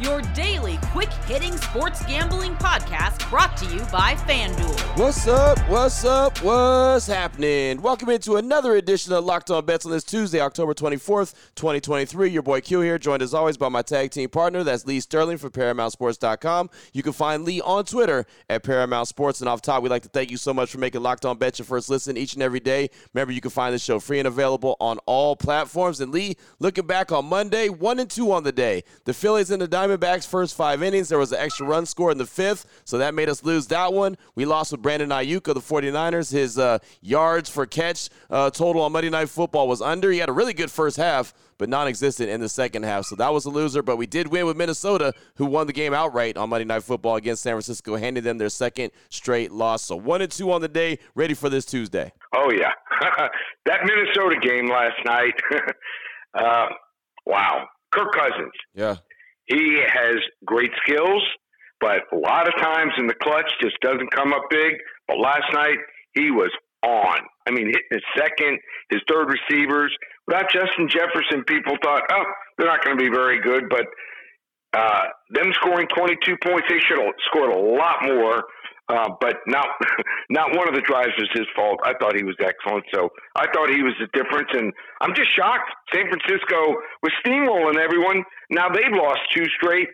your daily quick hitting sports gambling podcast brought to you by FanDuel. What's up? What's up? What's happening? Welcome into another edition of Locked On Bets on this Tuesday, October 24th, 2023. Your boy Q here, joined as always by my tag team partner. That's Lee Sterling from ParamountSports.com. You can find Lee on Twitter at Paramount Sports. And off top, we'd like to thank you so much for making Locked On Bets your first listen each and every day. Remember, you can find the show free and available on all platforms. And Lee, looking back on Monday, one and two on the day. The Phillies and the Diamondbacks Diamondbacks' first five innings. There was an extra run score in the fifth, so that made us lose that one. We lost with Brandon Aiyuk of the 49ers. His uh, yards for catch uh, total on Monday Night Football was under. He had a really good first half, but non existent in the second half. So that was a loser, but we did win with Minnesota, who won the game outright on Monday Night Football against San Francisco, handing them their second straight loss. So one and two on the day, ready for this Tuesday. Oh, yeah. that Minnesota game last night, uh, wow. Kirk Cousins. Yeah. He has great skills, but a lot of times in the clutch just doesn't come up big. But last night he was on. I mean, hitting his second, his third receivers. Without Justin Jefferson, people thought, oh, they're not going to be very good. But uh, them scoring 22 points, they should have scored a lot more. Uh, but not not one of the drives was his fault. I thought he was excellent, so I thought he was the difference. And I'm just shocked. San Francisco was steamrolling everyone. Now they've lost two straight.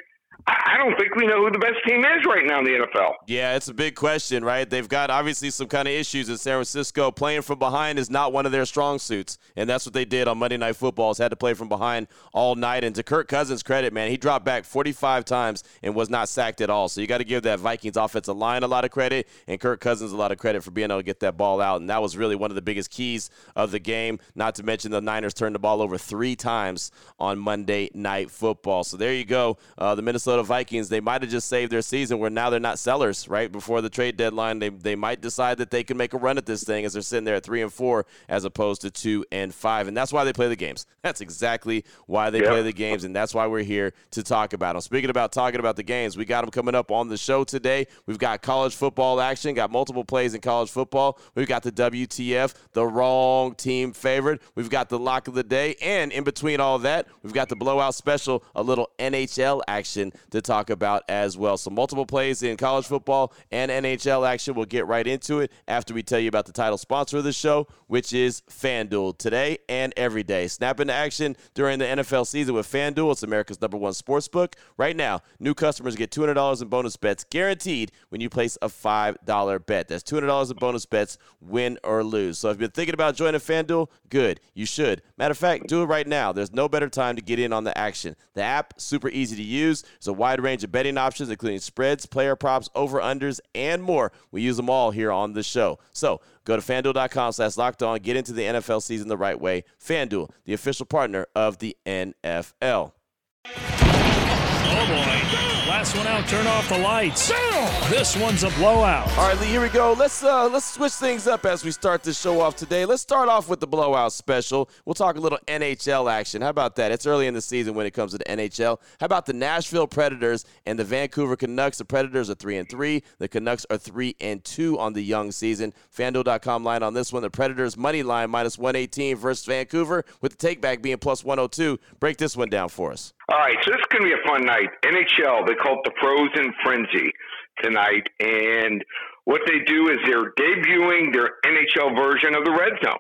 I don't think we know who the best team is right now in the NFL. Yeah, it's a big question, right? They've got obviously some kind of issues in San Francisco. Playing from behind is not one of their strong suits, and that's what they did on Monday Night Football. Is had to play from behind all night. And to Kirk Cousins' credit, man, he dropped back 45 times and was not sacked at all. So you got to give that Vikings offensive line a lot of credit, and Kirk Cousins a lot of credit for being able to get that ball out. And that was really one of the biggest keys of the game. Not to mention the Niners turned the ball over three times on Monday Night Football. So there you go. Uh, the Minnesota Vikings, they might have just saved their season where now they're not sellers, right? Before the trade deadline, they, they might decide that they can make a run at this thing as they're sitting there at three and four as opposed to two and five. And that's why they play the games. That's exactly why they yep. play the games. And that's why we're here to talk about them. Speaking about talking about the games, we got them coming up on the show today. We've got college football action, got multiple plays in college football. We've got the WTF, the wrong team favorite. We've got the lock of the day. And in between all that, we've got the blowout special, a little NHL action to talk about as well. So, multiple plays in college football and NHL action. We'll get right into it after we tell you about the title sponsor of the show, which is FanDuel. Today and every day. Snap into action during the NFL season with FanDuel. It's America's number one sports book. Right now, new customers get $200 in bonus bets guaranteed when you place a $5 bet. That's $200 in bonus bets, win or lose. So, if you've been thinking about joining FanDuel, good. You should. Matter of fact, do it right now. There's no better time to get in on the action. The app, super easy to use. There's a wide range of betting options, including spreads, player props, over-unders, and more. We use them all here on the show. So go to fanduel.com slash locked on. Get into the NFL season the right way. FanDuel, the official partner of the NFL. Oh, boy. Last one out, turn off the lights. This one's a blowout. All right, Lee, here we go. Let's uh let's switch things up as we start this show off today. Let's start off with the blowout special. We'll talk a little NHL action. How about that? It's early in the season when it comes to the NHL. How about the Nashville Predators and the Vancouver Canucks? The Predators are 3 and 3. The Canucks are 3 and 2 on the young season. FanDuel.com line on this one. The Predators money line minus 118 versus Vancouver with the takeback being plus 102. Break this one down for us. All right, so this is going to be a fun night. NHL, they call it the Frozen Frenzy tonight. And what they do is they're debuting their NHL version of the Red Zone.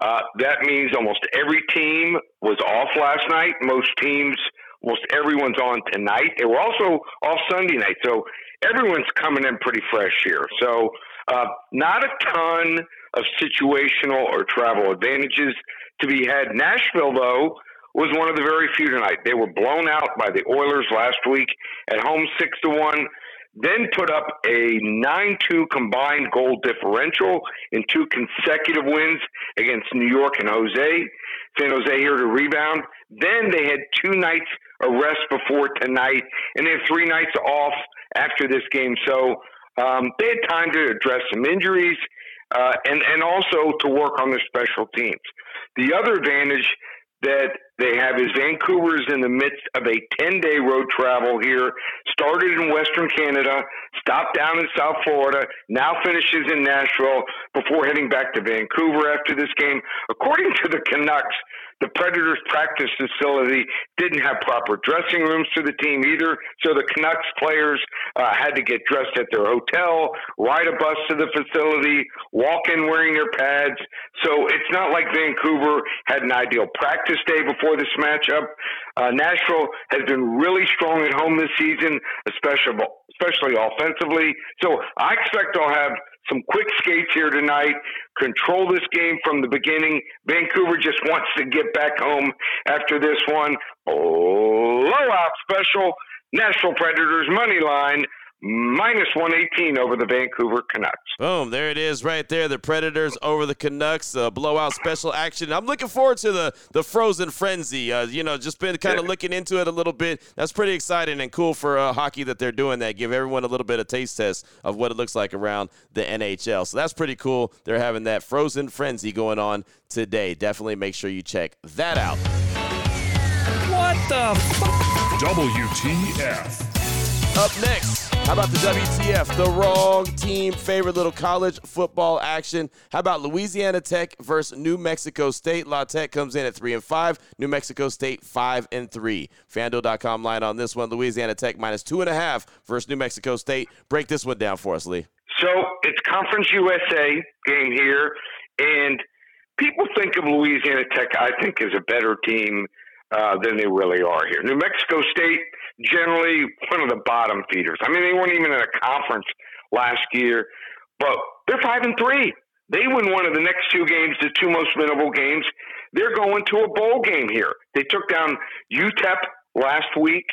Uh, that means almost every team was off last night. Most teams, almost everyone's on tonight. They were also off Sunday night. So everyone's coming in pretty fresh here. So uh, not a ton of situational or travel advantages to be had. Nashville, though, was one of the very few tonight. They were blown out by the Oilers last week at home six to one. Then put up a 9 2 combined goal differential in two consecutive wins against New York and Jose. San Jose here to rebound. Then they had two nights of rest before tonight, and they have three nights off after this game. So um, they had time to address some injuries uh, and, and also to work on their special teams. The other advantage that they have is Vancouver's in the midst of a 10 day road travel here, started in Western Canada, stopped down in South Florida, now finishes in Nashville before heading back to Vancouver after this game. According to the Canucks, the Predators practice facility didn't have proper dressing rooms for the team either, so the Canucks players uh, had to get dressed at their hotel, ride a bus to the facility, walk in wearing their pads. So it's not like Vancouver had an ideal practice day before this matchup. Uh, Nashville has been really strong at home this season, especially especially offensively. So I expect I'll have some quick skates here tonight, control this game from the beginning. Vancouver just wants to get back home after this one. Blowout special. Nashville Predators money line minus 118 over the Vancouver Canucks. Boom, there it is right there. The Predators over the Canucks, uh, blowout special action. I'm looking forward to the the Frozen Frenzy. Uh, you know, just been kind of yeah. looking into it a little bit. That's pretty exciting and cool for uh, hockey that they're doing that. Give everyone a little bit of taste test of what it looks like around the NHL. So that's pretty cool. They're having that Frozen Frenzy going on today. Definitely make sure you check that out. What the f- WTF. Up next, how about the WTF? The wrong team favorite little college football action. How about Louisiana Tech versus New Mexico State? La Tech comes in at three and five. New Mexico State five and three. FanDuel.com line on this one. Louisiana Tech minus two and a half versus New Mexico State. Break this one down for us, Lee. So it's Conference USA game here, and people think of Louisiana Tech. I think is a better team uh, than they really are here. New Mexico State generally one of the bottom feeders. I mean, they weren't even in a conference last year, but they're five and three. They win one of the next two games, the two most winnable games. They're going to a bowl game here. They took down UTEP last week,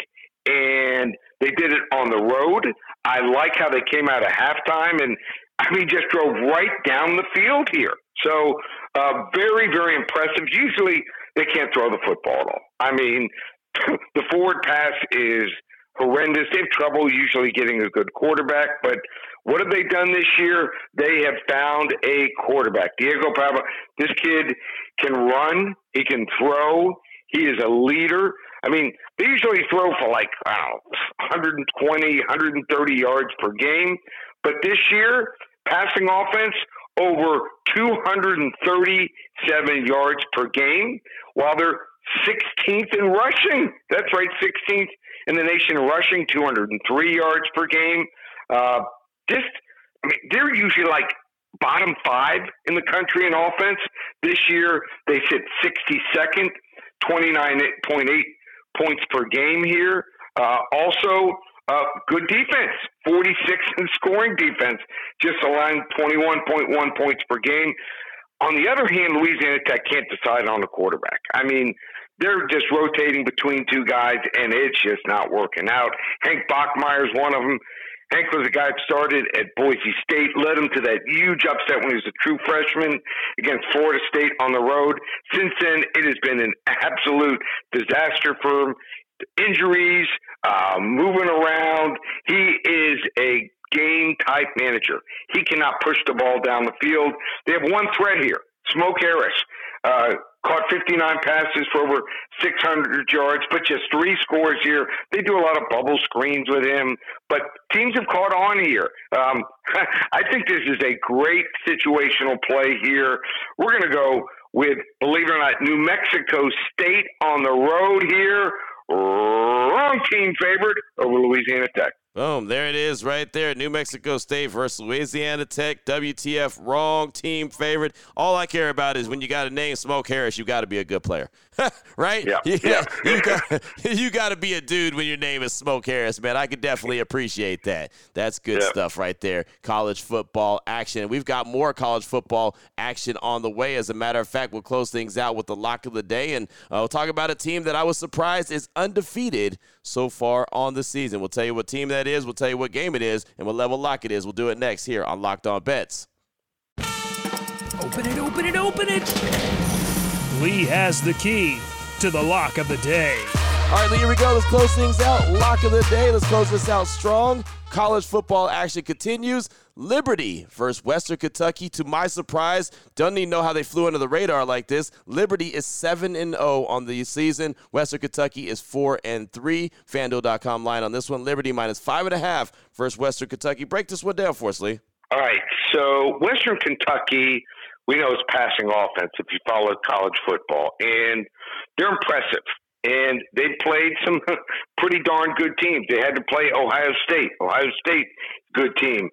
and they did it on the road. I like how they came out of halftime and I mean just drove right down the field here. So uh, very, very impressive. Usually they can't throw the football at all. I mean, the forward pass is horrendous. They have trouble usually getting a good quarterback, but what have they done this year? They have found a quarterback. Diego Pavia, this kid can run, he can throw, he is a leader. I mean, they usually throw for like, I don't know, 120, 130 yards per game, but this year, passing offense, over 237 yards per game, while they're 16th in rushing. That's right, 16th in the nation rushing, 203 yards per game. Uh, just, I mean, they're usually like bottom five in the country in offense. This year, they sit 62nd, 29.8 points per game here. Uh, also, uh, good defense, 46 in scoring defense, just allowing 21.1 points per game. On the other hand, Louisiana Tech can't decide on a quarterback. I mean, they're just rotating between two guys, and it's just not working out. Hank Bachmeier's one of them. Hank was a guy that started at Boise State, led him to that huge upset when he was a true freshman against Florida State on the road. Since then, it has been an absolute disaster for him. Injuries, uh, moving around. He is a game type manager. He cannot push the ball down the field. They have one threat here Smoke Harris. Uh, caught 59 passes for over 600 yards, but just three scores here. They do a lot of bubble screens with him, but teams have caught on here. Um, I think this is a great situational play here. We're going to go with, believe it or not, New Mexico State on the road here. Wrong team favorite over Louisiana Tech. Boom, there it is right there. New Mexico State versus Louisiana Tech. WTF, wrong team favorite. All I care about is when you got a name Smoke Harris, you got to be a good player. right? Yeah. yeah. You got you got to be a dude when your name is Smoke Harris, man. I could definitely appreciate that. That's good yeah. stuff right there. College football action. We've got more college football action on the way. As a matter of fact, we'll close things out with the lock of the day, and uh, we'll talk about a team that I was surprised is undefeated so far on the season. We'll tell you what team that is. We'll tell you what game it is, and what level lock it is. We'll do it next here on Locked On Bets. Open it! Open it! Open it! Lee has the key to the lock of the day. All right, Lee, here we go. Let's close things out. Lock of the day. Let's close this out strong. College football action continues. Liberty versus Western Kentucky. To my surprise, don't even know how they flew under the radar like this. Liberty is 7 and 0 on the season. Western Kentucky is 4 and 3. FanDuel.com line on this one. Liberty minus 5.5 versus Western Kentucky. Break this one down for us, Lee. All right. So, Western Kentucky, we know is passing offense if you follow college football, and they're impressive and they played some pretty darn good teams. They had to play Ohio State. Ohio State, good team.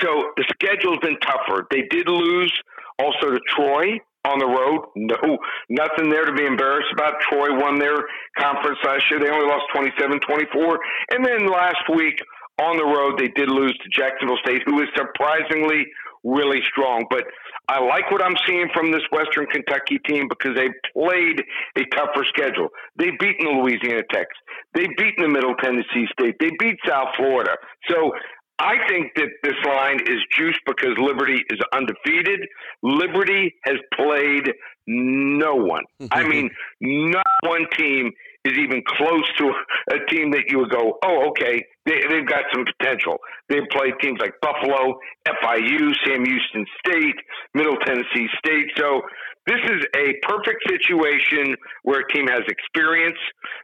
So the schedule's been tougher. They did lose also to Troy on the road. No, nothing there to be embarrassed about. Troy won their conference last year. They only lost 27-24. And then last week on the road, they did lose to Jacksonville State, who is surprisingly really strong. But I like what I'm seeing from this Western Kentucky team because they played a tougher schedule. They've beaten Louisiana Tech. They've beaten the Middle Tennessee State. They beat South Florida. So I think that this line is juiced because Liberty is undefeated. Liberty has played no one. I mean, not one team is even close to a team that you would go, oh, okay, they, they've got some potential. They've played teams like Buffalo, FIU, Sam Houston State, Middle Tennessee State. So this is a perfect situation where a team has experience.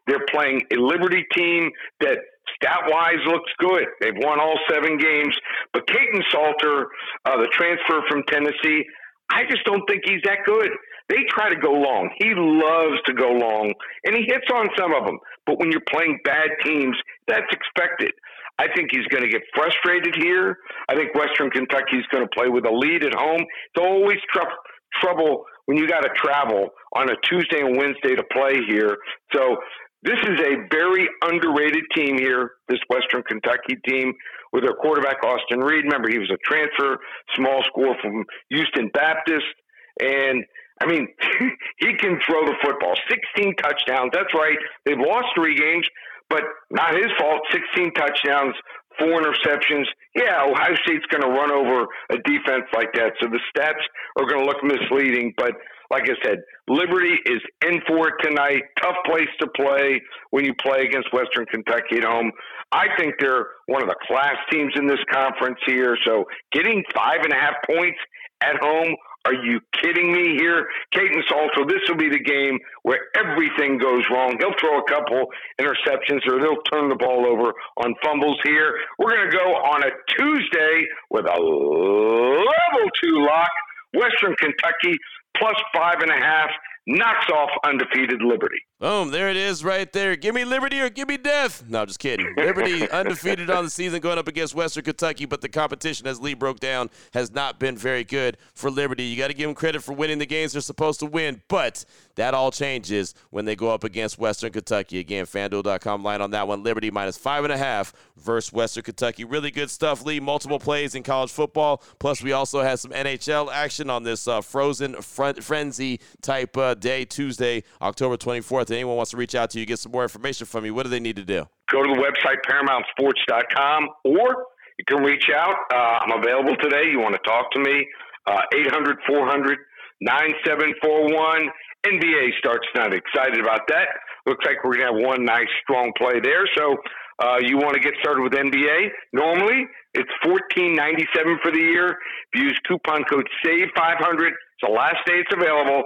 They're playing a Liberty team that stat wise looks good. They've won all seven games. But Kaidon Salter, uh, the transfer from Tennessee, I just don't think he's that good. They try to go long. He loves to go long, and he hits on some of them. But when you're playing bad teams, that's expected. I think he's going to get frustrated here. I think Western Kentucky is going to play with a lead at home. It's always tr- trouble when you got to travel on a Tuesday and Wednesday to play here. So this is a very underrated team here, this Western Kentucky team with their quarterback Austin Reed. Remember, he was a transfer, small school from Houston Baptist, and I mean, he can throw the football. 16 touchdowns. That's right. They've lost three games, but not his fault. 16 touchdowns, four interceptions. Yeah, Ohio State's going to run over a defense like that. So the stats are going to look misleading. But like I said, Liberty is in for it tonight. Tough place to play when you play against Western Kentucky at home. I think they're one of the class teams in this conference here. So getting five and a half points at home are you kidding me here? Kaidon Salter, this will be the game where everything goes wrong. He'll throw a couple interceptions or they'll turn the ball over on fumbles here. We're going to go on a Tuesday with a level two lock. Western Kentucky plus five and a half knocks off undefeated Liberty. Boom, there it is right there. Give me Liberty or give me death. No, just kidding. Liberty undefeated on the season going up against Western Kentucky, but the competition, as Lee broke down, has not been very good for Liberty. You got to give them credit for winning the games they're supposed to win, but that all changes when they go up against Western Kentucky. Again, FanDuel.com line on that one. Liberty minus five and a half versus Western Kentucky. Really good stuff, Lee. Multiple plays in college football. Plus, we also had some NHL action on this uh, frozen front frenzy type uh, day, Tuesday, October 24th anyone wants to reach out to you, get some more information from you, what do they need to do? Go to the website, ParamountSports.com, or you can reach out. Uh, I'm available today. You want to talk to me? Uh, 800 400 9741. NBA starts tonight. Excited about that. Looks like we're going to have one nice, strong play there. So uh, you want to get started with NBA? Normally, it's fourteen ninety seven for the year. If you use coupon code SAVE five hundred, it's the last day it's available.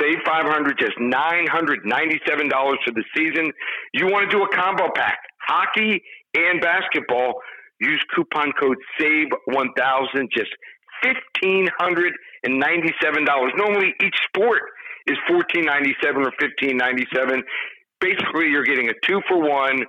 Save 500 just $997 for the season. You want to do a combo pack, hockey and basketball, use coupon code SAVE1000 just $1,597. Normally each sport is $14.97 or $15.97. Basically, you're getting a two for one.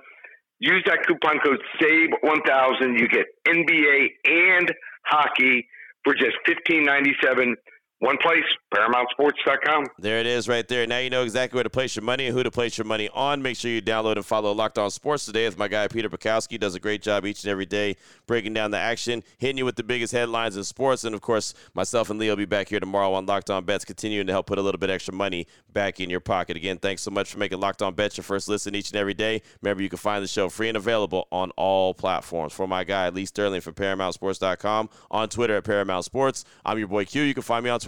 Use that coupon code SAVE1000. You get NBA and hockey for just $15.97 one place, ParamountSports.com. There it is right there. Now you know exactly where to place your money and who to place your money on. Make sure you download and follow Locked On Sports today with my guy Peter Bukowski. Does a great job each and every day breaking down the action, hitting you with the biggest headlines in sports. And of course, myself and Leo will be back here tomorrow on Locked On Bets, continuing to help put a little bit extra money back in your pocket. Again, thanks so much for making Locked On Bets your first listen each and every day. Remember, you can find the show free and available on all platforms. For my guy, Lee Sterling from ParamountSports.com, on Twitter at Paramount Sports. I'm your boy Q. You can find me on Twitter